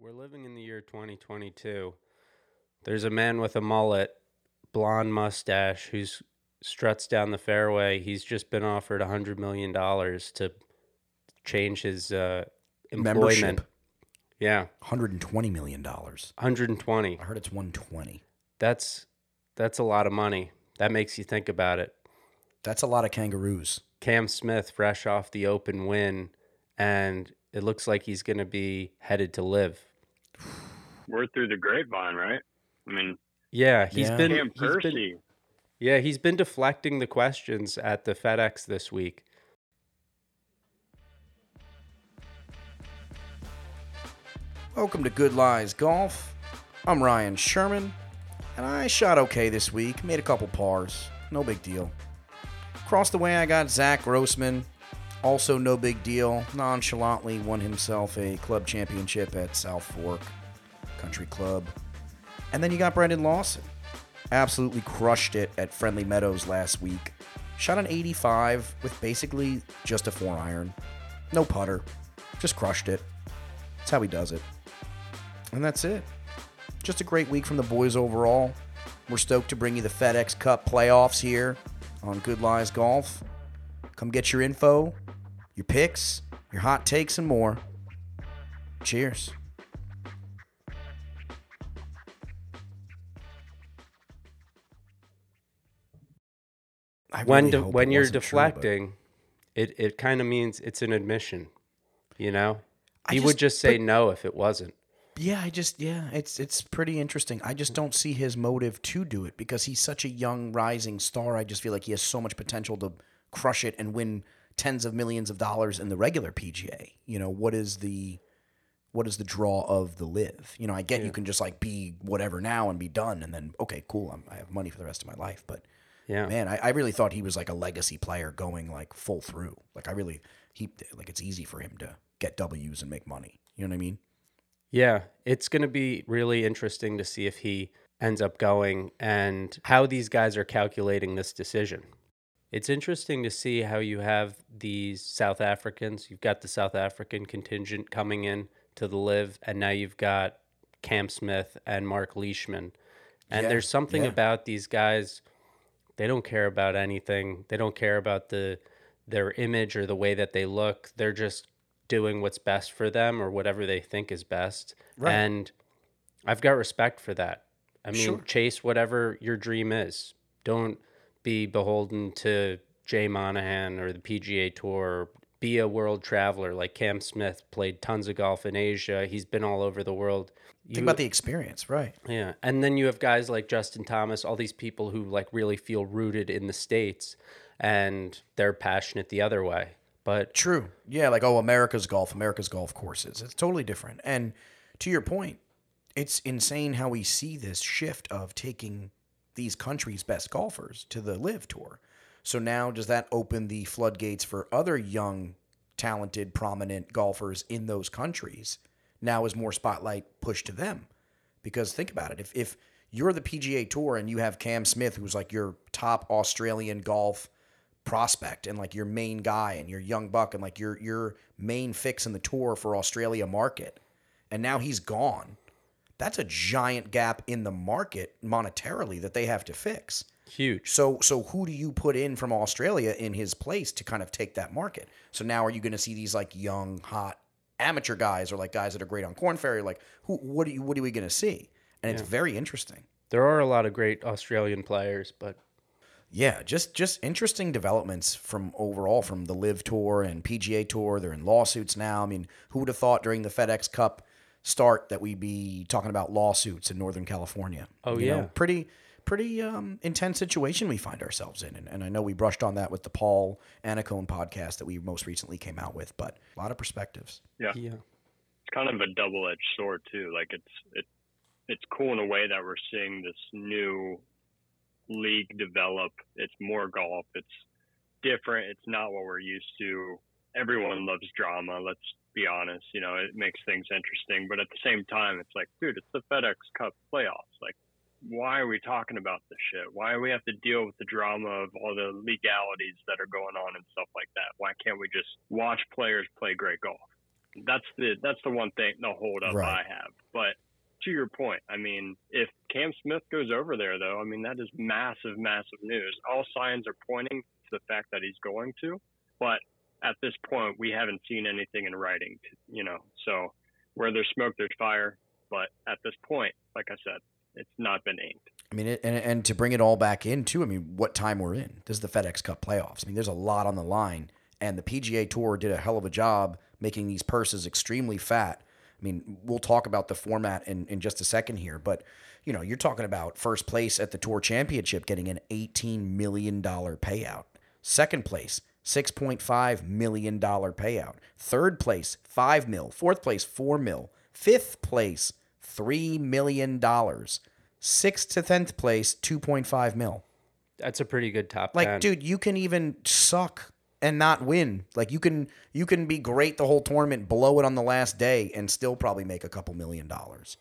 We're living in the year 2022. There's a man with a mullet, blonde mustache, who's struts down the fairway. He's just been offered $100 million to change his uh, employment. Membership. Yeah, 120 million dollars. 120. I heard it's 120. That's that's a lot of money. That makes you think about it. That's a lot of kangaroos. Cam Smith, fresh off the open win, and it looks like he's going to be headed to LIV. Word through the grapevine, right? I mean, Yeah, he's Yeah. been Cam he's been Yeah, he's been deflecting the questions at the FedEx this week. Welcome to Good Lies Golf. I'm Ryan Sherman, and I shot okay this week. Made a couple pars. No big deal. Across the way, I got Zach Grossman. Also, no big deal. Nonchalantly won himself a club championship at South Fork Country Club. And then you got Brendan Lawson. Absolutely crushed it at Friendly Meadows last week. Shot an 85 with basically just a four iron. No putter. Just crushed it. That's how he does it. And that's it. Just a great week from the boys overall. We're stoked to bring you the FedEx Cup playoffs here on Good Lies Golf. Come get your info, your picks, your hot takes, and more. Cheers. I when really de- when you're wasn't true, but deflecting, it it kind of means it's an admission. You know, I he would just- just say but- no if it wasn't. Yeah, I just yeah, it's it's pretty interesting. I just don't see his motive to do it because he's such a young rising star. I just feel like he has so much potential to crush it and win tens of millions of dollars in the regular PGA. You know, what is the what is the draw of the LIV? You know, I get you can just like be whatever now and be done and then okay, cool, I'm, I have money for the rest of my life, but Yeah, man, I, I really thought he was like a legacy player going like full through. Like I really he like it's easy for him to get W's and make money. You know what I mean? yeah. It's going to be really interesting to see if he ends up going and how these guys are calculating this decision. It's interesting to see how you have these South Africans. You've got the South African contingent coming in to the LIV, and now you've got Cam Smith and Mark Leishman. And Yeah, there's something yeah. about these guys, they don't care about anything. They don't care about the their image or the way that they look. They're just doing what's best for them or whatever they think is best. Right. And I've got respect for that. I mean, Sure. chase whatever your dream is. Don't be beholden to Jay Monahan or the PGA Tour. Be a world traveler like Cam Smith. Played tons of golf in Asia. He's been all over the world. Think about the experience, right? yeah, and then you have guys like Justin Thomas, all these people who like really feel rooted in the states, and they're passionate the other way. But True. Yeah, like oh, America's golf, America's golf courses. It's totally different. And to your point, it's insane how we see this shift of taking these countries' best golfers to the LIV Tour. So now does that open the floodgates for other young, talented, prominent golfers in those countries? Now is more spotlight pushed to them. Because think about it, if if you're the PGA Tour and you have Cam Smith, who's like your top Australian golf prospect and like your main guy and your young buck and like your your main fix in the tour for Australia market, and now he's gone. That's a giant gap in the market monetarily that they have to fix. huge. So so who do you put in from Australia in his place to kind of take that market? So now are you going to see these like young hot amateur guys or like guys that are great on Korn Ferry like who what are you what are we going to see? And it's very interesting. There are a lot of great Australian players, but Yeah, just just interesting developments from overall from the LIV Tour and PGA Tour. They're in lawsuits now. I mean, who would have thought during the FedEx Cup start that we'd be talking about lawsuits in Northern California? Oh, You know, yeah. pretty pretty um, intense situation we find ourselves in, and, and I know we brushed on that with the Paul Anacone podcast that we most recently came out with, but a lot of perspectives. Yeah. yeah, it's kind of a double edged sword too. Like it's it it's cool in a way that we're seeing this new league develop. It's more golf. It's different. It's not what we're used to. Everyone loves drama. Let's be honest. You know, it makes things interesting. But at the same time, it's like, dude, it's the FedEx Cup playoffs. Like, why are we talking about this shit? Why do we have to deal with the drama of all the legalities that are going on and stuff like that? Why can't we just watch players play great golf? That's the that's the one thing the hold up Right. I have. But to your point, I mean, if Cam Smith goes over there though, I mean that is massive, massive news. All signs are pointing to the fact that he's going to, but at this point we haven't seen anything in writing, you know. So where there's smoke, there's fire. But at this point, like I said, it's not been inked. I mean, and and to bring it all back into, I mean, what time we're in? This is the FedEx Cup playoffs. I mean, there's a lot on the line, and the PGA Tour did a hell of a job making these purses extremely fat. I mean, we'll talk about the format in, in just a second here, but you know, you're talking about first place at the Tour Championship getting an $18 million payout. Second place, $6.5 million payout. Third place, 5 mil. Fourth place, 4 mil. Fifth place, $3 million. Sixth to 10th place, 2.5 mil. That's a pretty good top Like, 10. dude, you can even suck and not win. Like you can you can be great the whole tournament, blow it on the last day, and still probably make a couple million dollars.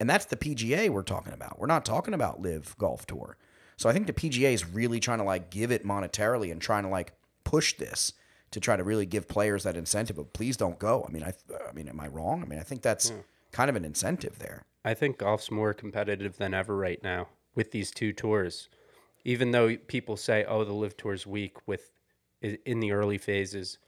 And that's the PGA we're talking about. We're not talking about LIV golf tour. So I think the PGA is really trying to like give it monetarily and trying to like push this to try to really give players that incentive of please don't go. I mean, I I mean, am I wrong? I mean, I think that's hmm. kind of an incentive there. I think golf's more competitive than ever right now with these two tours. Even though people say, "Oh, the LIV Tour's weak with in the early phases,"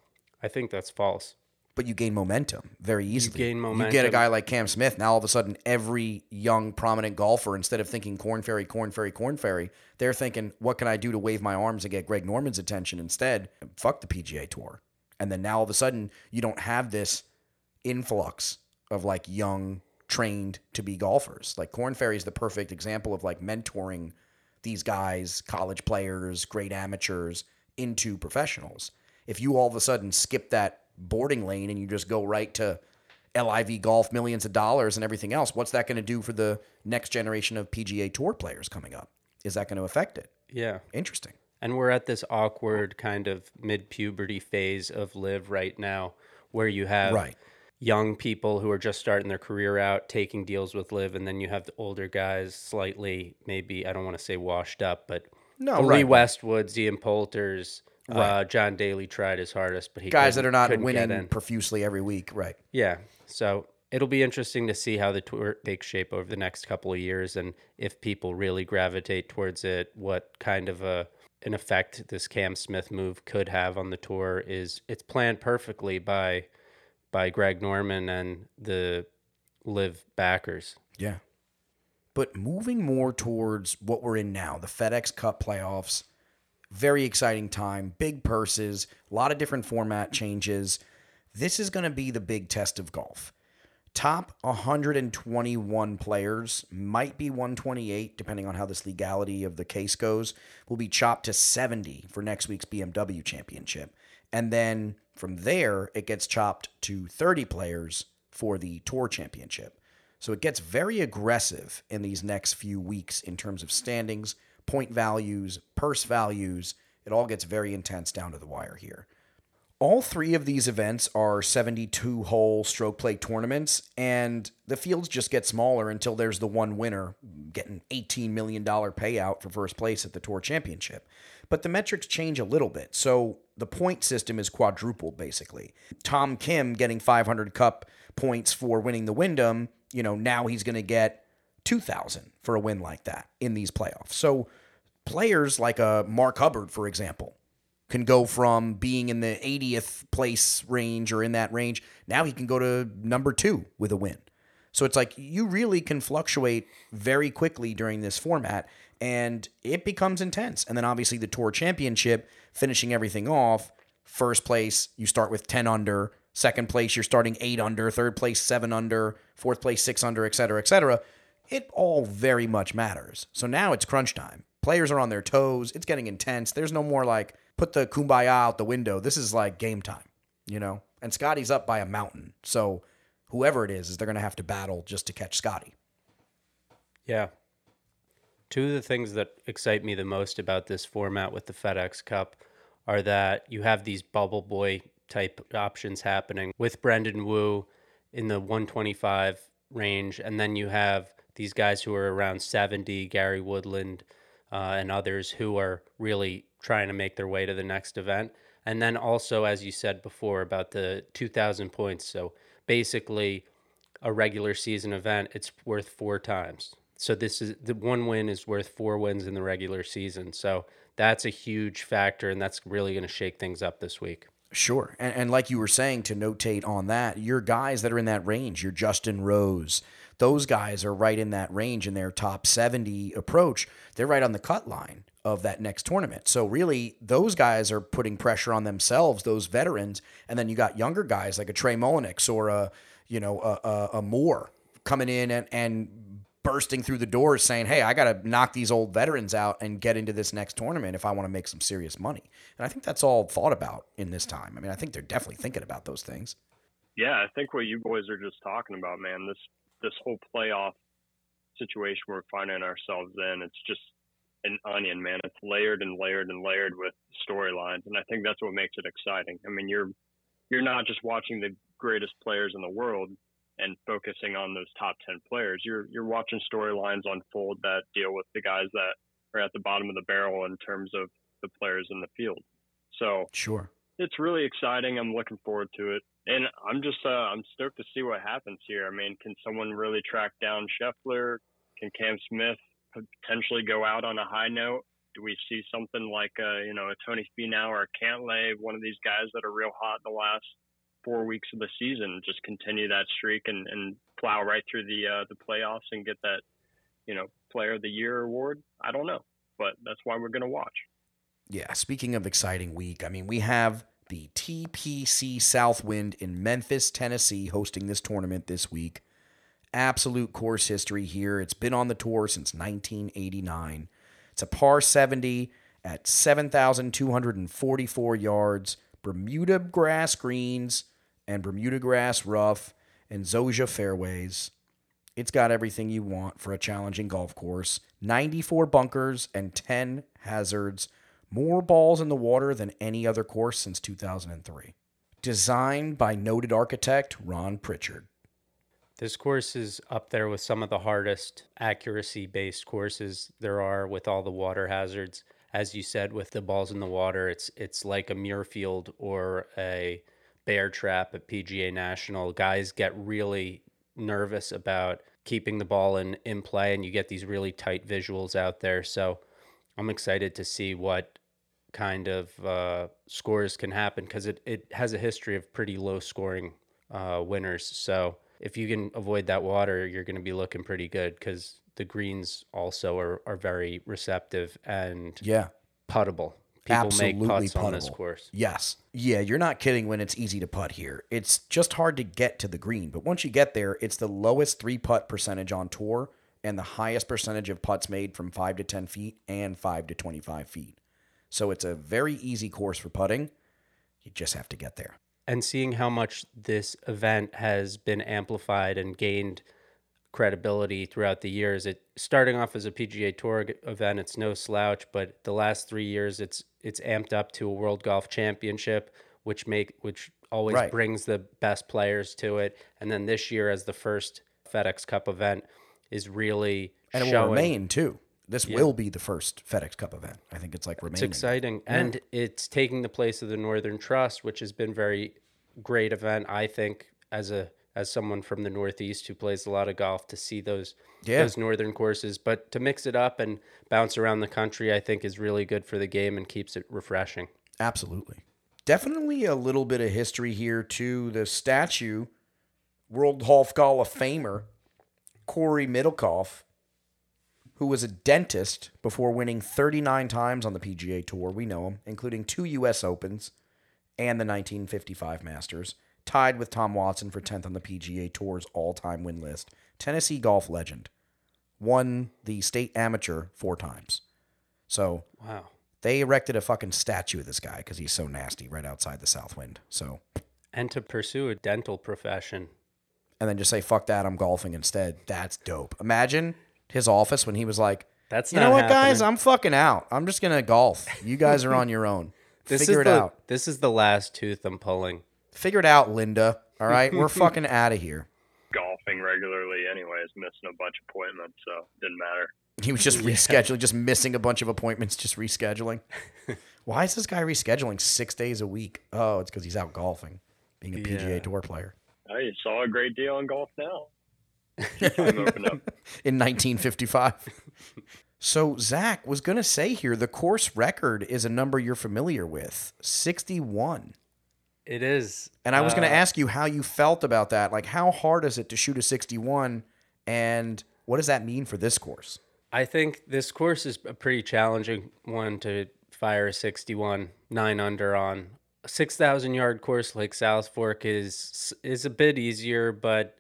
I think that's false. But you gain momentum very easily. gain momentum. You get a guy like Cam Smith. Now all of a sudden, every young prominent golfer, instead of thinking Korn Ferry, Korn Ferry, Korn Ferry, they're thinking, "What can I do to wave my arms and get Greg Norman's attention?" Instead, fuck the PGA Tour. And then now all of a sudden, you don't have this influx of like young, trained to be golfers. Like Korn Ferry is the perfect example of like mentoring these guys, college players, great amateurs, into professionals. If you all of a sudden skip that boarding lane and you just go right to LIV golf, millions of dollars and everything else, what's that going to do for the next generation of PGA Tour players coming up? Is that going to affect it? Yeah. Interesting. And we're at this awkward kind of mid puberty phase of LIV right now where you have Right. young people who are just starting their career out taking deals with LIV and then you have the older guys slightly maybe I don't want to say washed up but No, the right, Lee Westwoods, Ian Poulters, uh, John Daly tried his hardest but he Guys that are not winning in. profusely every week. Right. Yeah. So it'll be interesting to see how the tour takes shape over the next couple of years and if people really gravitate towards it, what kind of a an effect this Cam Smith move could have on the tour is it's planned perfectly by by Greg Norman and the LIV backers. Yeah. But moving more towards what we're in now, the FedEx Cup playoffs, very exciting time, big purses, a lot of different format changes. This is going to be the big test of golf. Top 121 players, might be 128, depending on how this legality of the case goes, will be chopped to 70 for next week's BMW championship. And then from there, it gets chopped to 30 players for the Tour championship. So it gets very aggressive in these next few weeks in terms of standings, point values, purse values. It all gets very intense down to the wire here. All three of these events are 72 hole stroke play tournaments, and the fields just get smaller until there's the one winner getting $18 million payout for first place at the Tour Championship. But the metrics change a little bit. So the point system is quadrupled, basically. Tom Kim getting 500 Cup points for winning the Wyndham, you know, now he's going to get 2,000 for a win like that in these playoffs. So players like a Mark Hubbard, for example, can go from being in the 80th place range or in that range. Now he can go to number two with a win. So it's like you really can fluctuate very quickly during this format and it becomes intense. And then obviously the tour championship, finishing everything off, first place, you start with 10 under. Second place, you're starting eight under. Third place, seven under. Fourth place, six under, et cetera, et cetera. It all very much matters. So now it's crunch time. Players are on their toes. It's getting intense. There's no more like put the kumbaya out the window. This is like game time, you know? And Scotty's up by a mountain. So whoever it is, is they're going to have to battle just to catch Scotty. Yeah. Two of the things that excite me the most about this format with the FedEx Cup are that you have these bubble boy type options happening with Brandon Wu in the 125 range, and then you have these guys who are around 70, Gary Woodland, uh, and others who are really trying to make their way to the next event. And then also, as you said before, about the 2,000 points. So basically a regular season event, it's worth four times. So this is the one win is worth four wins in the regular season. So that's a huge factor, and that's really going to shake things up this week. Sure. And, and like you were saying, to notate on that, your guys that are in that range, your Justin Rose, those guys are right in that range in their top 70 approach. They're right on the cut line of that next tournament. So really, those guys are putting pressure on themselves, those veterans. And then you got younger guys like a Trey Mullinax or a, you know, a, a, a Moore coming in and, and bursting through the doors saying, Hey, I got to knock these old veterans out and get into this next tournament if I want to make some serious money. And I think that's all thought about in this time. I mean, I think they're definitely thinking about those things. Yeah, I think what you boys are just talking about, man, this this whole playoff situation we're finding ourselves in, it's just an onion, man. It's layered and layered and layered with storylines, and I think that's what makes it exciting. I mean, you're you're not just watching the greatest players in the world and focusing on those top 10 players. You're you're watching storylines unfold that deal with the guys that are at the bottom of the barrel in terms of the players in the field. So, sure. It's really exciting. I'm looking forward to it. And I'm just uh, I'm stoked to see what happens here. I mean, can someone really track down Scheffler? Can Cam Smith potentially go out on a high note? Do we see something like uh, you know a Tony Finau or a Cantlay, one of these guys that are real hot in the last four weeks of the season, just continue that streak and, and plow right through the uh, the playoffs and get that you know Player of the Year award? I don't know, but that's why we're going to watch. Yeah. Speaking of exciting week, I mean we have the TPC Southwind in Memphis, Tennessee, hosting this tournament this week. Absolute course history here. It's been on the tour since 1989. It's a par 70 at 7,244 yards, Bermuda grass greens, and Bermuda grass rough, and Zoysia fairways. It's got everything you want for a challenging golf course 94 bunkers and 10 hazards more balls in the water than any other course since 2003. Designed by noted architect Ron Prichard. This course is up there with some of the hardest accuracy based courses there are with all the water hazards. As you said, with the balls in the water, it's it's like a Muirfield or a bear trap at PGA National. Guys get really nervous about keeping the ball in, in play and you get these really tight visuals out there. So I'm excited to see what kind of uh, scores can happen because it, it has a history of pretty low scoring uh, winners. So if you can avoid that water, you're going to be looking pretty good because the greens also are, are very receptive and yeah puttable. People Absolutely make putts puttable. on this course. Yes. Yeah, you're not kidding when it's easy to putt here. It's just hard to get to the green, but once you get there, it's the lowest three putt percentage on tour and the highest percentage of putts made from 5 to 10 feet and 5 to 25 feet. So it's a very easy course for putting. You just have to get there. And seeing how much this event has been amplified and gained credibility throughout the years. It starting off as a PGA Tour event, it's no slouch, but the last three years, it's it's amped up to a World Golf Championship, which make which always Right. brings the best players to it. And then this year, as the first FedEx Cup event, is really And it will remain too. This will be the first FedEx Cup event. I think it's like remaining. It's exciting, and it's taking the place of the Northern Trust, which has been very great event. I think as a as someone from the Northeast who plays a lot of golf to see those Yeah. those northern courses, but to mix it up and bounce around the country, I think is really good for the game and keeps it refreshing. Absolutely. Definitely a little bit of history here too. The statue, World Golf Hall of Famer Corey Middlecoff, who was a dentist before winning 39 times on the PGA Tour. We know him, including two U.S. Opens and the 1955 Masters. Tied with Tom Watson for 10th on the PGA Tour's all-time win list. Tennessee golf legend. Won the state amateur four times. So Wow. they erected a fucking statue of this guy because he's so nasty right outside the Southwind. So, And to pursue a dental profession. and then just say, fuck that, I'm golfing instead. That's dope. Imagine his office when he was like, That's you not know what, guys? I'm fucking out. I'm just going to golf. You guys are on your own. This Figure is it the, out. This is the last tooth I'm pulling. Figure it out, Linda. All right. We're fucking out of here. Golfing regularly, anyways, missing a bunch of appointments, so didn't matter. He was just rescheduling, just missing a bunch of appointments, just rescheduling. Why is this guy rescheduling six days a week? Oh, it's because he's out golfing, being a PGA Yeah. Tour player. I saw a great deal on golf now. Time open up. in 1955. so Zach was going to say here the course record is a number you're familiar with, 61. It is. And I was going to uh, ask you how you felt about that. Like, how hard is it to shoot a 61? And what does that mean for this course? I think this course is a pretty challenging one to fire a 61 nine under on. A 6,000 yard course like South Fork is is a bit easier, but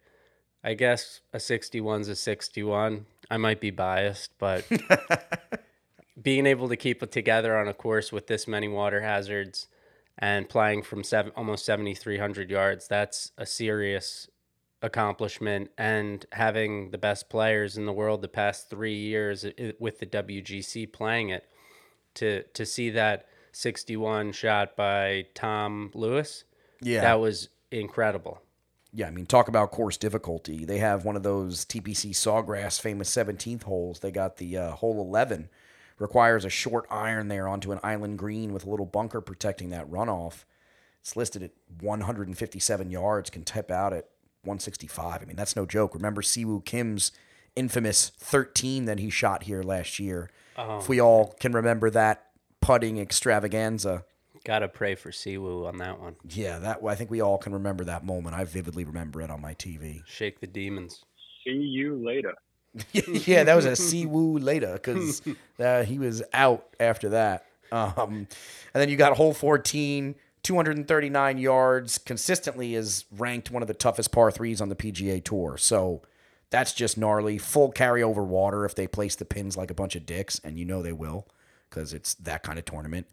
I guess a 61's a 61. I might be biased, but being able to keep it together on a course with this many water hazards and playing from seven, almost 7,300 yards, that's a serious accomplishment. And having the best players in the world the past three years with the WGC playing it, to to see that 61 shot by Tom Lewis, Yeah. that was incredible. Yeah, I mean, talk about course difficulty. They have one of those TPC Sawgrass famous 17th holes. They got the uh, hole 11, requires a short iron there onto an island green with a little bunker protecting that runoff. It's listed at 157 yards, can tip out at 165. I mean, that's no joke. Remember Siwoo Kim's infamous 13 that he shot here last year. If we all can remember that putting extravaganza. Gotta pray for Siwoo on that one. Yeah, that I think we all can remember that moment. I vividly remember it on my TV. Shake the demons. See you later. yeah, that was a Siwoo later because uh, he was out after that. Um, and then you got hole 14, 239 yards, consistently is ranked one of the toughest par threes on the PGA Tour. So that's just gnarly. Full carryover water if they place the pins like a bunch of dicks, and you know they will because it's that kind of tournament.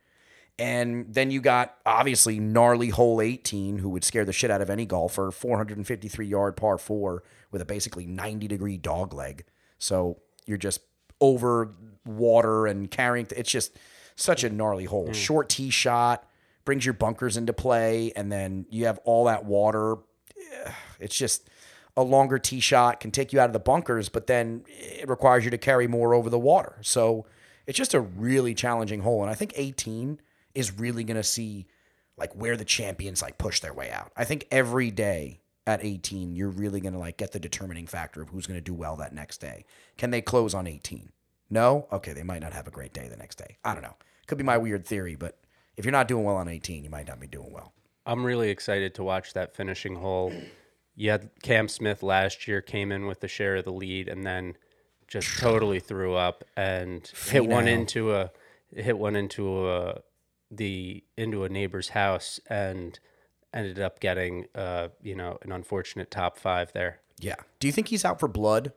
And then you got obviously gnarly hole 18, who would scare the shit out of any golfer. 453 yard par four with a basically 90 degree dog leg. So you're just over water and carrying. It's just such a gnarly hole. Hmm. Short tee shot brings your bunkers into play, and then you have all that water. It's just a longer tee shot can take you out of the bunkers, but then it requires you to carry more over the water. So it's just a really challenging hole. And I think 18 is really going to see like where the champions like push their way out. I think every day at 18, you're really going to like get the determining factor of who's going to do well that next day. Can they close on 18? No? Okay, they might not have a great day the next day. I don't know. Could be my weird theory, but if you're not doing well on 18, you might not be doing well. I'm really excited to watch that finishing hole. You had Cam Smith last year came in with the share of the lead and then just totally threw up and hit one into a hit one into a the into a neighbor's house and ended up getting uh you know an unfortunate top five there. Yeah. Do you think he's out for blood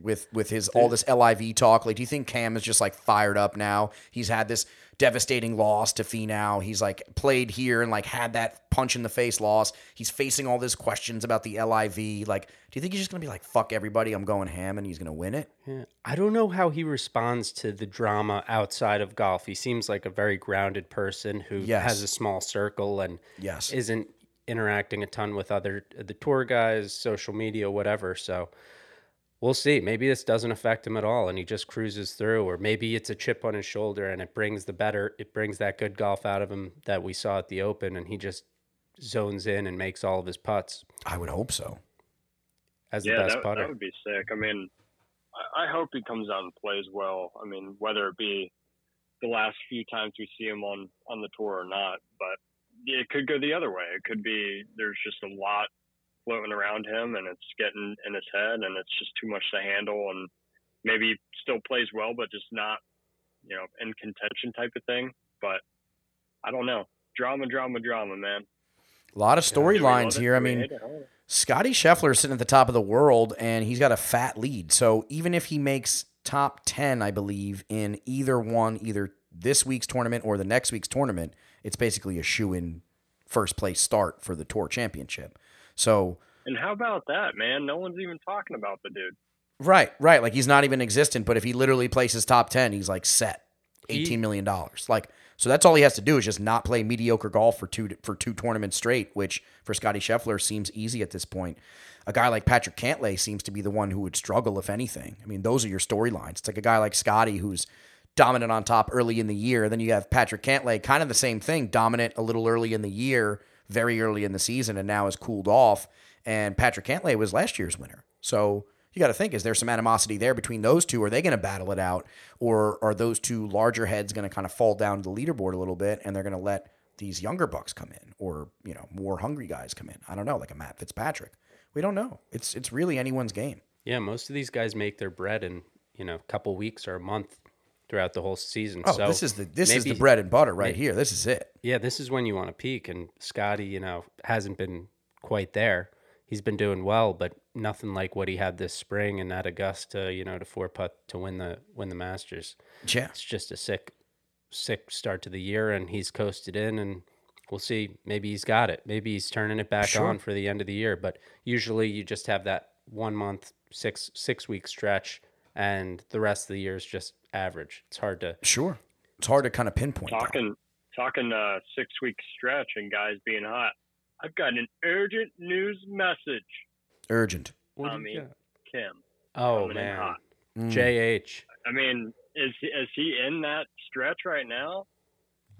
with with his all this LIV talk? Like, do you think Cam is just like fired up now? He's had this devastating loss to Finau. He's like played here and like had that punch in the face loss. He's facing all these questions about the LIV. Like, do you think he's just gonna be like, "Fuck everybody, I'm going ham," and he's gonna win it? Yeah. I don't know how he responds to the drama outside of golf. He seems like a very grounded person who Yes. has a small circle and Yes. isn't interacting a ton with other the tour guys, social media, whatever. So we'll see. Maybe this doesn't affect him at all and he just cruises through or maybe it's a chip on his shoulder and it brings the better it brings that good golf out of him that we saw at the Open and he just zones in and makes all of his putts I would hope so. as yeah, the best that, putter. that would be sick. I mean, I, I hope he comes out and plays well. I mean, whether it be the last few times we see him on on the tour or not, but it could go the other way. It could be there's just a lot floating around him, and it's getting in his head, and it's just too much to handle, and maybe still plays well, but just not, you know, in contention type of thing. But I don't know. Drama, drama, drama, man. A lot of Do we love storylines it? here. I mean, hate it? I don't know. Scotty Scheffler is sitting at the top of the world and he's got a fat lead. So even if he makes top 10, I believe, in either one, either this week's tournament or the next week's tournament, it's basically a shoe in first place start for the tour championship. So, And how about that, man? No one's even talking about the dude. right, right. Like he's not even existent, but if he literally places top 10, he's like set He- 18 million. dollars. Like, so that's all he has to do is just not play mediocre golf for two for two tournaments straight, which for Scotty Scheffler seems easy at this point. A guy like Patrick Cantlay seems to be the one who would struggle, if anything. I mean, those are your storylines. It's like a guy like Scotty who's dominant on top early in the year. Then you have Patrick Cantlay, kind of the same thing, dominant a little early in the year, very early in the season, and now has cooled off. and Patrick Cantlay was last year's winner. So you got to think: is there some animosity there between those two? Are they going to battle it out, or are those two larger heads going to kind of fall down the leaderboard a little bit, and they're going to let these younger bucks come in, or you know, more hungry guys come in? I don't know, like a Matt Fitzpatrick. We don't know. It's it's really anyone's game. Yeah, most of these guys make their bread in you know a couple weeks or a month throughout the whole season. Oh, so this is the this is the bread and butter right here. This is it. Yeah, this is when you want to peak, and Scotty, you know, hasn't been quite there. He's been doing well, but nothing like what he had this spring and at Augusta, you know, to four putt to win the win the Masters. Yeah. It's just a sick, sick start to the year, and he's coasted in, and we'll see. Maybe he's got it. Maybe he's turning it back Sure. on for the end of the year. But usually, you just have that one month, six six week stretch, and the rest of the year is just average. It's hard to. Sure. It's hard to kind of pinpoint. that. Talking talking uh, six week stretch and guys being hot. I've got an urgent news message, Urgent. What do Tommy? Kim. Oh coming man. Mm. JH. I mean, is is he in that stretch right now?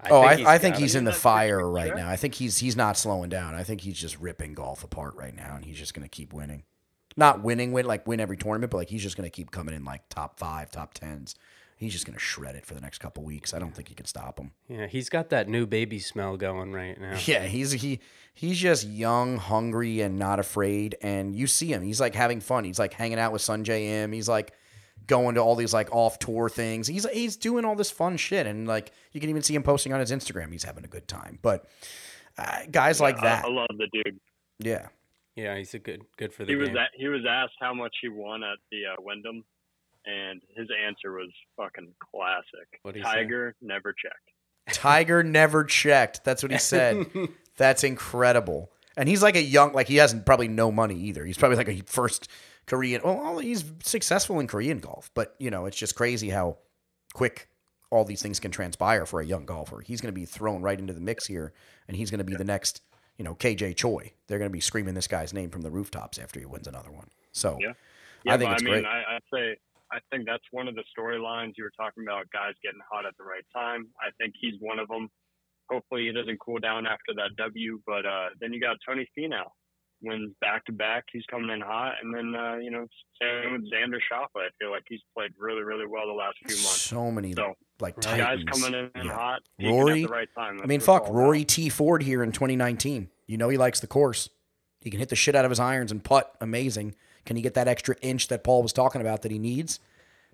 oh, think I, I think he's in the fire right sure. now. I think he's he's not slowing down. I think he's just ripping golf apart right now, and he's just going to keep winning. Not winning, win like win every tournament, but like he's just going to keep coming in like top five, top tens. He's just going to shred it for the next couple weeks. I don't think he can stop him. Yeah, he's got that new baby smell going right now. Yeah, he's he he's just young, hungry, and not afraid. And you see him; he's like having fun. He's like hanging out with Sungjae Im. He's like going to all these like off tour things. He's he's doing all this fun shit, and like you can even see him posting on his Instagram. He's having a good time. But uh, guys like that, I, love the dude. yeah, Yeah, he's a good good for the He was game. he was asked how much he won at the uh, Wyndham, and his answer was fucking classic. What'd say? Tiger never checked. Tiger never checked. That's what he said. That's incredible. And he's like a young, like he hasn't probably no money either. He's probably like a first Korean. Well, he's successful in Korean golf, but you know, it's just crazy how quick all these things can transpire for a young golfer. He's going to be thrown right into the mix here, and he's going to be the next, you know, KJ Choi. They're going to be screaming this guy's name from the rooftops after he wins another one. So Yeah. I think it's I mean, great. I, I'd say that's one of the storylines you were talking about. Guys getting hot at the right time. I think he's one of them. Hopefully, he doesn't cool down after that W. But uh, then you got Tony Finau wins back to back. He's coming in hot, and then uh, you know same with Xander Schauffele. I feel like he's played really, really well the last few months. so many So like Right. guys coming in Yeah. hot, Rory- at the right time. I mean, fuck, Rory. T. Ford here in 2019. You know he likes the course. He can hit the shit out of his irons and putt amazing. Can he get that extra inch that Paul was talking about that he needs?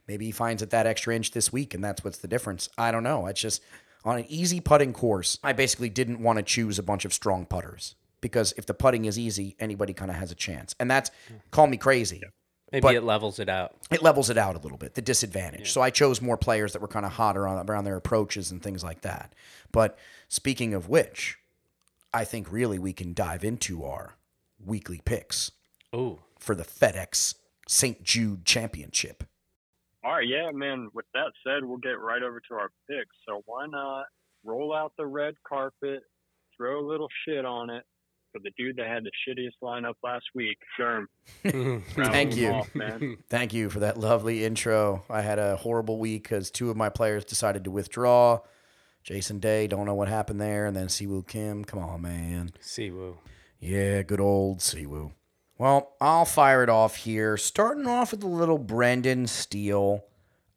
Maybe he finds it that extra inch this week, and that's what's the difference. I don't know. It's just on an easy putting course. I basically didn't want to choose a bunch of strong putters because if the putting is easy, anybody kind of has a chance. And that's hmm. call me crazy Maybe it levels it out. it levels it out a little bit, the disadvantage. So I chose more players that were kind of hotter on, around their approaches and things like that. But speaking of which, I think really we can dive into our weekly picks Oh, for the FedEx St. Jude Championship. All right, yeah, man. With that said, we'll get right over to our picks. So why not roll out the red carpet, throw a little shit on it for the dude that had the shittiest lineup last week, Sherm. Thank you. Off, man. Thank you for that lovely intro. I had a horrible week because two of my players decided to withdraw. Jason Day, don't know what happened there. And then Siwoo Kim. Come on, man. Siwoo. Yeah, good old Siwoo. Well, I'll fire it off here. Starting off with a little Brendan Steele.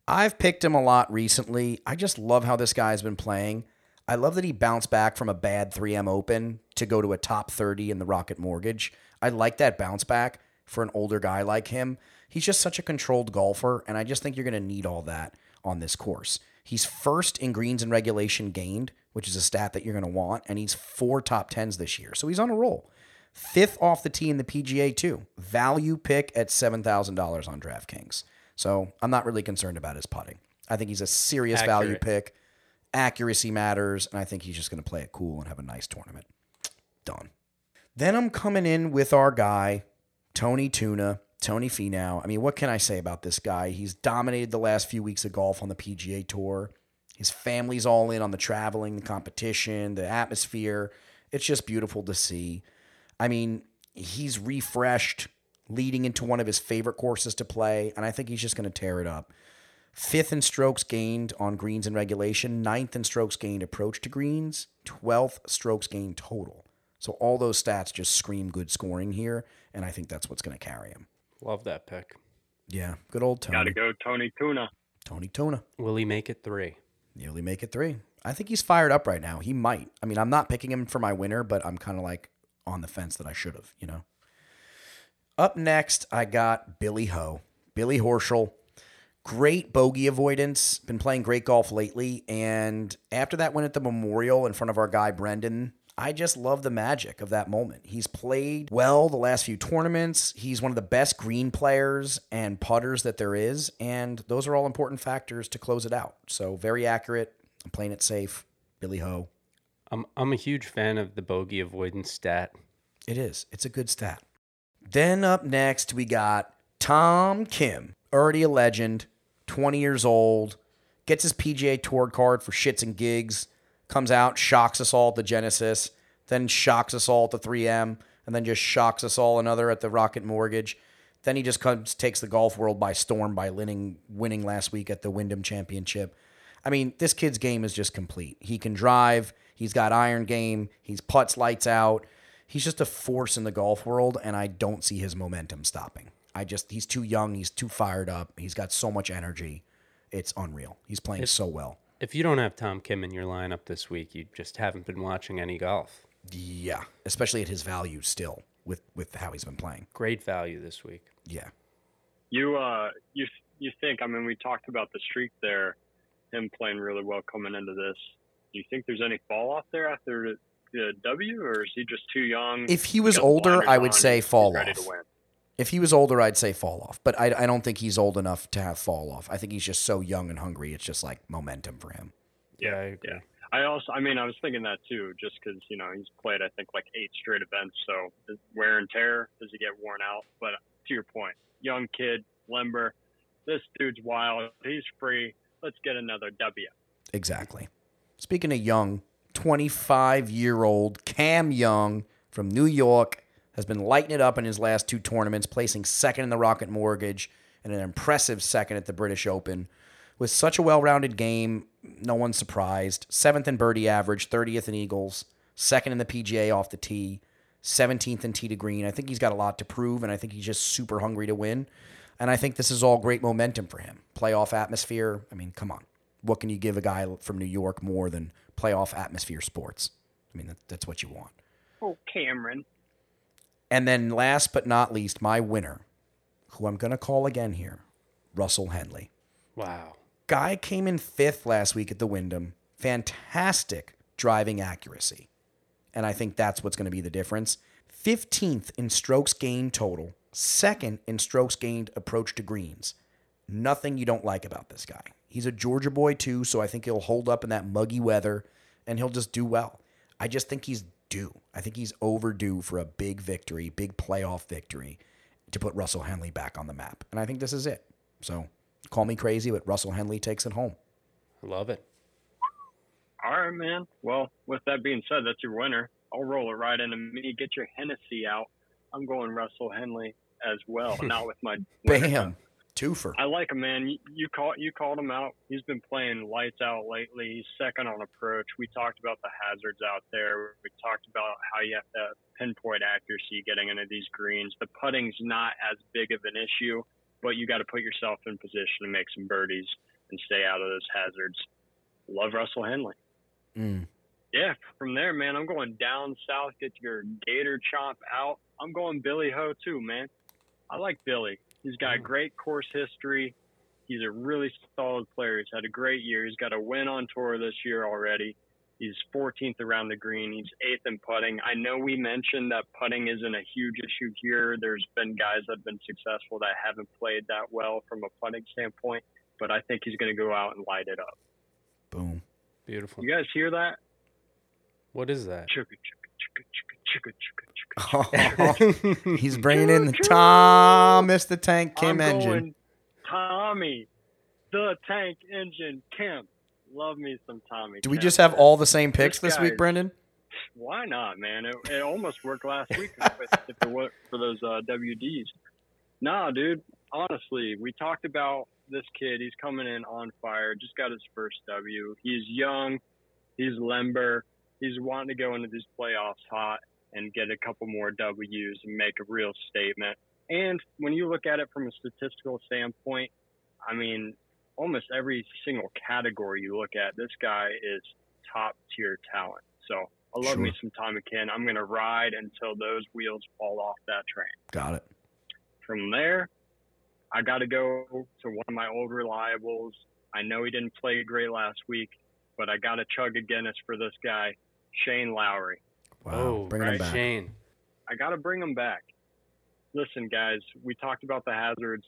I've picked him a lot recently. I just love how this guy's been playing. I love that he bounced back from a bad 3M Open to go to a top 30 in the Rocket Mortgage. I like that bounce back for an older guy like him. He's just such a controlled golfer, and I just think you're going to need all that on this course. He's first in greens and regulation gained, which is a stat that you're going to want, and he's four top tens this year. So he's on a roll. Fifth off the tee in the PGA, too. Value pick at $7,000 on DraftKings. So I'm not really concerned about his putting. I think he's a serious value pick. Accuracy matters, and I think he's just going to play it cool and have a nice tournament. Done. Then I'm coming in with our guy, Tony Tuna, Tony Finau. I mean, what can I say about this guy? He's dominated the last few weeks of golf on the PGA Tour. His family's all in on the traveling, the competition, the atmosphere. It's just beautiful to see. I mean, he's refreshed leading into one of his favorite courses to play, and I think he's just going to tear it up. Fifth in strokes gained on greens and regulation, ninth in strokes gained approach to greens, 12th strokes gained total. So all those stats just scream good scoring here, and I think that's what's going to carry him. Love that pick. Yeah, good old Tony. Got to Tony. go Tony Tuna. Tony Tuna. Will he make it three? Nearly make it three. I think he's fired up right now. He might. I mean, I'm not picking him for my winner, but I'm kind of like on the fence that I should have, you know? Up next, I got Billy Ho. Billy Horschel. Great bogey avoidance. Been playing great golf lately. And after that win at the Memorial in front of our guy, Brendan, I just love the magic of that moment. He's played well the last few tournaments. He's one of the best green players and putters that there is. And those are all important factors to close it out. So very accurate. I'm playing it safe. Billy Ho. I'm I'm a huge fan of the bogey avoidance stat. It is. It's a good stat. Then up next, we got Tom Kim, already a legend, 20 years old, gets his PGA Tour card for shits and gigs, comes out, shocks us all at the Genesis, then shocks us all at the 3M, and then just shocks us all another at the Rocket Mortgage. Then he just comes, takes the golf world by storm by winning, winning last week at the Wyndham Championship. I mean, this kid's game is just complete. He can drive. He's got iron game. He's putts lights out. He's just a force in the golf world, and I don't see his momentum stopping. I just he's too young. He's too fired up. He's got so much energy. It's unreal. He's playing so well. If you don't have Tom Kim in your lineup this week, you just haven't been watching any golf. Yeah, especially at his value still with with how he's been playing. Great value this week. Yeah. You uh you you think I mean we talked about the streak there, him playing really well coming into this. Do you think there's any fall off there after the, the W, or is he just too young? If he was older, I would say fall off. If he was older, I'd say fall off. But I, I don't think he's old enough to have fall off. I think he's just so young and hungry. It's just like momentum for him. Yeah, I agree. yeah. I also, I mean, I was thinking that too, just because you know he's played, I think, like eight straight events. So wear and tear, does he get worn out? But to your point, young kid, limber, this dude's wild. He's free. Let's get another W. Exactly. Speaking of young, 25 year old Cam Young from New York has been lighting it up in his last two tournaments, placing second in the Rocket Mortgage and an impressive second at the British Open. With such a well rounded game, no one's surprised. Seventh in birdie average, 30th in Eagles, second in the PGA off the tee, 17th in tee to green. I think he's got a lot to prove, and I think he's just super hungry to win. And I think this is all great momentum for him. Playoff atmosphere. I mean, come on. What can you give a guy from New York more than playoff atmosphere sports? I mean, that, that's what you want. Oh, Cameron. And then last but not least, my winner, who I'm going to call again here, Russell Henley. Wow. Guy came in fifth last week at the Wyndham. Fantastic driving accuracy. And I think that's what's going to be the difference. 15th in strokes gained total, second in strokes gained approach to greens. Nothing you don't like about this guy. He's a Georgia boy too, so I think he'll hold up in that muggy weather and he'll just do well. I just think he's due. I think he's overdue for a big victory, big playoff victory to put Russell Henley back on the map. And I think this is it. So call me crazy, but Russell Henley takes it home. I love it. All right, man. Well, with that being said, that's your winner. I'll roll it right into me. Get your Hennessy out. I'm going Russell Henley as well. Not with my winner. Bam. Twofer. I like him, man. You, you called you called him out. He's been playing lights out lately. He's second on approach. We talked about the hazards out there. We talked about how you have to pinpoint accuracy getting into these greens. The putting's not as big of an issue, but you got to put yourself in position to make some birdies and stay out of those hazards. Love Russell Henley. Mm. Yeah, from there, man, I'm going down south. Get your gator chomp out. I'm going Billy Ho too, man. I like Billy. He's got mm. great course history. He's a really solid player. He's had a great year. He's got a win on tour this year already. He's 14th around the green. He's eighth in putting. I know we mentioned that putting isn't a huge issue here. There's been guys that have been successful that haven't played that well from a putting standpoint, but I think he's going to go out and light it up. Boom. Beautiful. You guys hear that? What is that? Chugga, chugga, chugga, He's bringing in the Thomas the Tank Kim I'm engine. going Tommy, the tank engine, Kim. Love me some Tommy. Do we Kim. just have all the same picks This this week, Brendan? Why not, man? It, it almost worked last week if, if it were for those uh, WDs. Nah, dude. Honestly, we talked about this kid. He's coming in on fire. Just got his first W. He's young. He's limber. He's wanting to go into these playoffs hot. And get a couple more W's and make a real statement. And when you look at it from a statistical standpoint, I mean, almost every single category you look at, this guy is top tier talent. So I love Sure. me some Tommy Kim. I'm going to ride until those wheels fall off that train. Got it. From there, I got to go to one of my old reliables. I know he didn't play great last week, but I got to chug a Guinness for this guy, Shane Lowry. Wow. Oh, Bringing him back. Shane. I got to bring him back. Listen, guys, we talked about the hazards.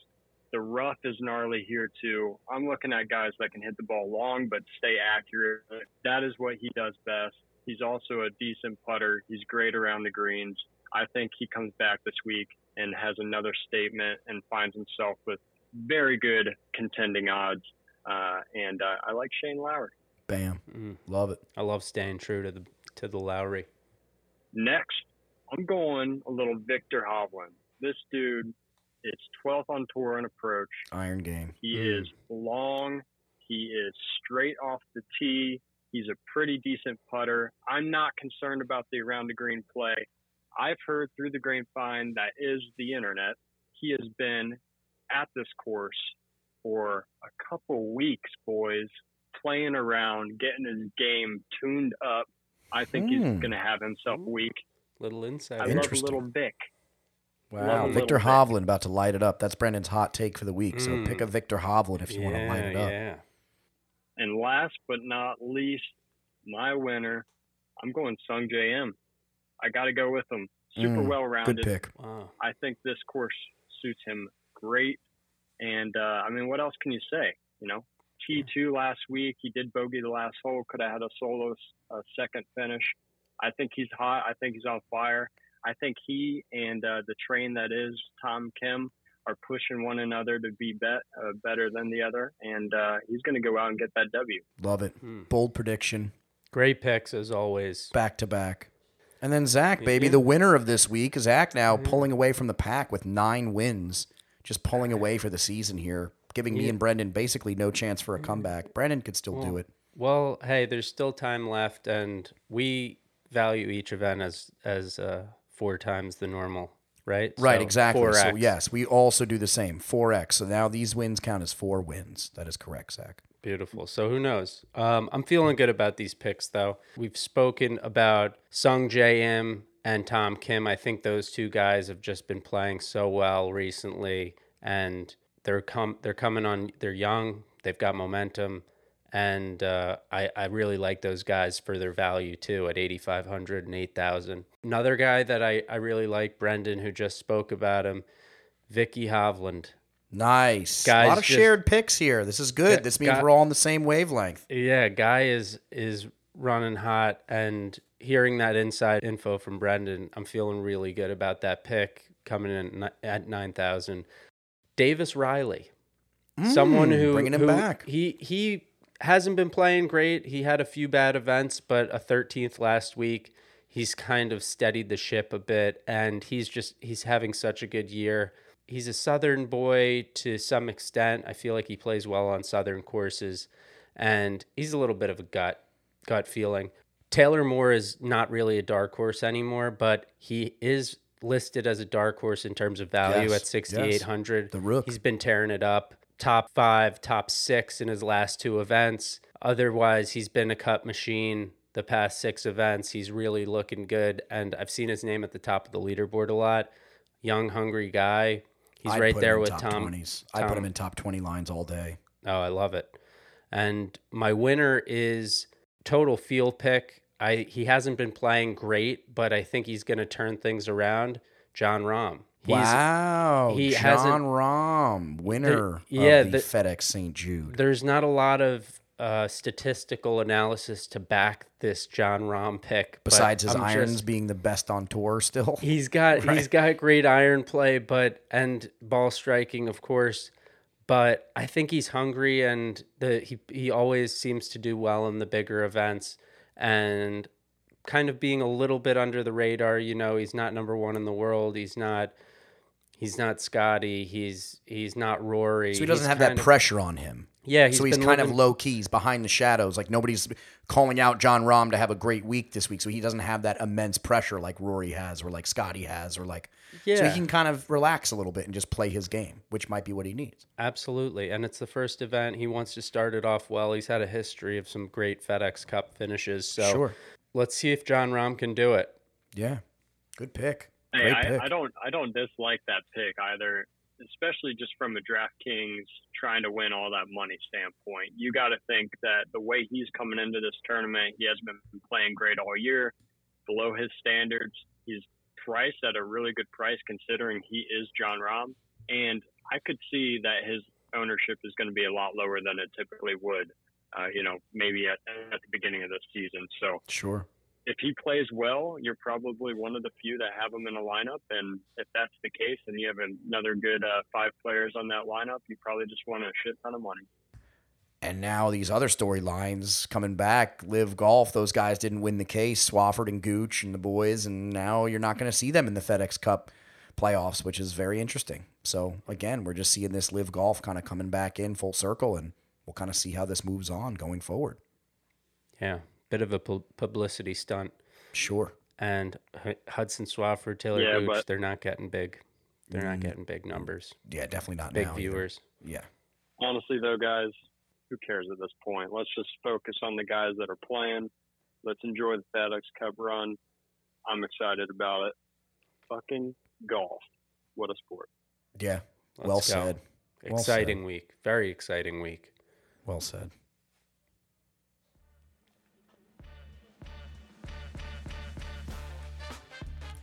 The rough is gnarly here too. I'm looking at guys that can hit the ball long but stay accurate. That is what he does best. He's also a decent putter. He's great around the greens. I think he comes back this week and has another statement and finds himself with very good contending odds. Uh, and uh, I like Shane Lowry. Bam. Mm, Love it. I love staying true to the to the Lowry. Next, I'm going a little Viktor Hovland. This dude is 12th on tour and approach. Iron game. He Mm. is long. He is straight off the tee. He's a pretty decent putter. I'm not concerned about the around the green play. I've heard through the grapevine that is the internet. He has been at this course for a couple weeks, boys, playing around, getting his game tuned up. I think he's Hmm. going to have himself a week. Little insight. I love a Interesting. little Vic. Wow. a Viktor little bit. Hovland about to light it up. That's Brendan's hot take for the week. So Mm. pick a Viktor Hovland if you want to light it up. Yeah. And last but not least, my winner, I'm going Sungjae Im. I got to go with him. Super Mm, well Good rounded. pick. Wow. I think this course suits him great. And uh, I mean, what else can you say? You know, T2 last week, he did bogey the last hole, could have had a solo uh, second finish. I think he's hot. I think he's on fire. I think he and uh, the train that is Tom Kim are pushing one another to be bet, uh, better than the other. And uh, he's going to go out and get that W. Love it. Hmm. Bold prediction. Great picks as always. Back to back. And then Zach, Yeah. baby, the winner of this week. Zach now Mhm. pulling away from the pack with nine wins, just pulling away for the season here, giving me Yeah. and Brendan basically no chance for a comeback. Brendan could still do it. Well, hey, there's still time left, and we value each event as as uh, four times the normal, right? Right, So, exactly. So 4x. yes, we also do the same. Four X. So now these wins count as four wins. That is correct, Zach. Beautiful. So who knows? Um, I'm feeling good about these picks, though. We've spoken about Sungjae Im and Tom Kim. I think those two guys have just been playing so well recently, and they're com- they're coming on. They're young. They've got momentum, and uh, I I really like those guys for their value too at 8,500 and 8,000. Another guy that I I really like, Brendan, who just spoke about him, Vicky Hovland. Nice. Guys a lot of just- shared picks here. This is good. This means ga- we're all on the same wavelength. Yeah, guy is is running hot, and hearing that inside info from Brendan, I'm feeling really good about that pick coming in at nine thousand. Davis Riley, someone Mm, who bringing him who- back. He he hasn't been playing great. He had a few bad events, but a 13th last week. He's kind of steadied the ship a bit, and he's just he's having such a good year. He's a southern boy to some extent. I feel like he plays well on southern courses, and he's a little bit of a gut gut feeling. Taylor Moore is not really a dark horse anymore, but he is listed as a dark horse in terms of value Yes, at 6,800. The Rook. He's been tearing it up. Top five, top six in his last two events. Otherwise, he's been a cut machine the past six events. He's really looking good. And I've seen his name at the top of the leaderboard a lot. Young, hungry guy. He's I'd right there with Tom. 20s. I put him in top 20 lines all day. Oh, I love it. And my winner is total field pick. I he hasn't been playing great, but I think he's going to turn things around. Jon Rahm. He's, wow. he Jon Rahm, winner yeah, of the, the- FedEx St. Jude. There's not a lot of uh, statistical analysis to back this Jon Rahm pick. Besides his I'm irons just- being the best on tour still. He's got Right. he's got great iron play, but and ball striking, of course. But I think he's hungry, and the he he always seems to do well in the bigger events, and kind of being a little bit under the radar. You know, he's not number one in the world. He's not. He's not Scotty. He's he's not Rory. So he doesn't He's have that of- pressure on him. Yeah, he's so he's kind of living- low keys behind the shadows. Like nobody's calling out Jon Rahm to have a great week this week, so he doesn't have that immense pressure like Rory has, or like Scotty has, or like. So he can kind of relax a little bit and just play his game, which might be what he needs. Absolutely. And it's the first event. He wants to start it off well. He's had a history of some great FedEx Cup finishes. So Sure. let's see if Jon Rahm can do it. Yeah. Good pick. Hey, Great I, pick. I don't I don't dislike that pick either, especially just from a DraftKings trying to win all that money standpoint. You got to think that the way he's coming into this tournament, he has been playing great all year, below his standards. He's priced at a really good price considering he is Jon Rahm, and I could see that his ownership is going to be a lot lower than it typically would. Uh, you know, maybe at, at the beginning of the season. So Sure. if he plays well, you're probably one of the few that have him in a lineup. And if that's the case, and you have another good uh, five players on that lineup, you probably just want a shit ton of money. And now these other storylines coming back, LIV golf, those guys didn't win the case, Swafford and Gooch and the boys, and now you're not going to see them in the FedEx Cup playoffs, which is very interesting. So again, we're just seeing this LIV golf kind of coming back in full circle, and we'll kind of see how this moves on going forward. Yeah. Bit of a pu- publicity stunt. Sure. And H- Hudson Swafford, Taylor Yeah, Gooch, but- they're not getting big. They're not mm. getting big numbers, Yeah, definitely not big now either. viewers. Yeah. Honestly, though, guys, who cares at this point? Let's just focus on the guys that are playing. Let's enjoy the FedEx Cup run. I'm excited about it. Fucking golf. What a sport. Yeah. Let's well go. said. Well Exciting week. Very exciting week. Well said.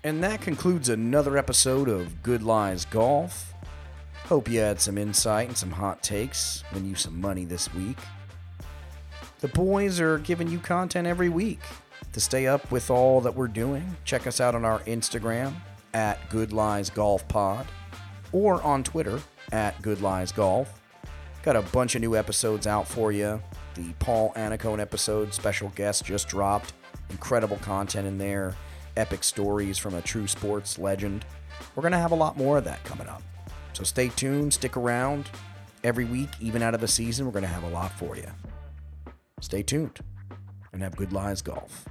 And that concludes another episode of Good Lies Golf. Hope you had some insight and some hot takes, win you some money this week. The boys are giving you content every week. To stay up with all that we're doing, check us out on our Instagram at Good Lies Golf Pod or on Twitter at Good Lies Golf. Got a bunch of new episodes out for you. The Paul Annacone episode, special guest just dropped. Incredible content in there. Epic stories from a true sports legend. We're going to have a lot more of that coming up. So stay tuned, stick around. Every week, even out of the season, we're going to have a lot for you. Stay tuned and have good lies golf.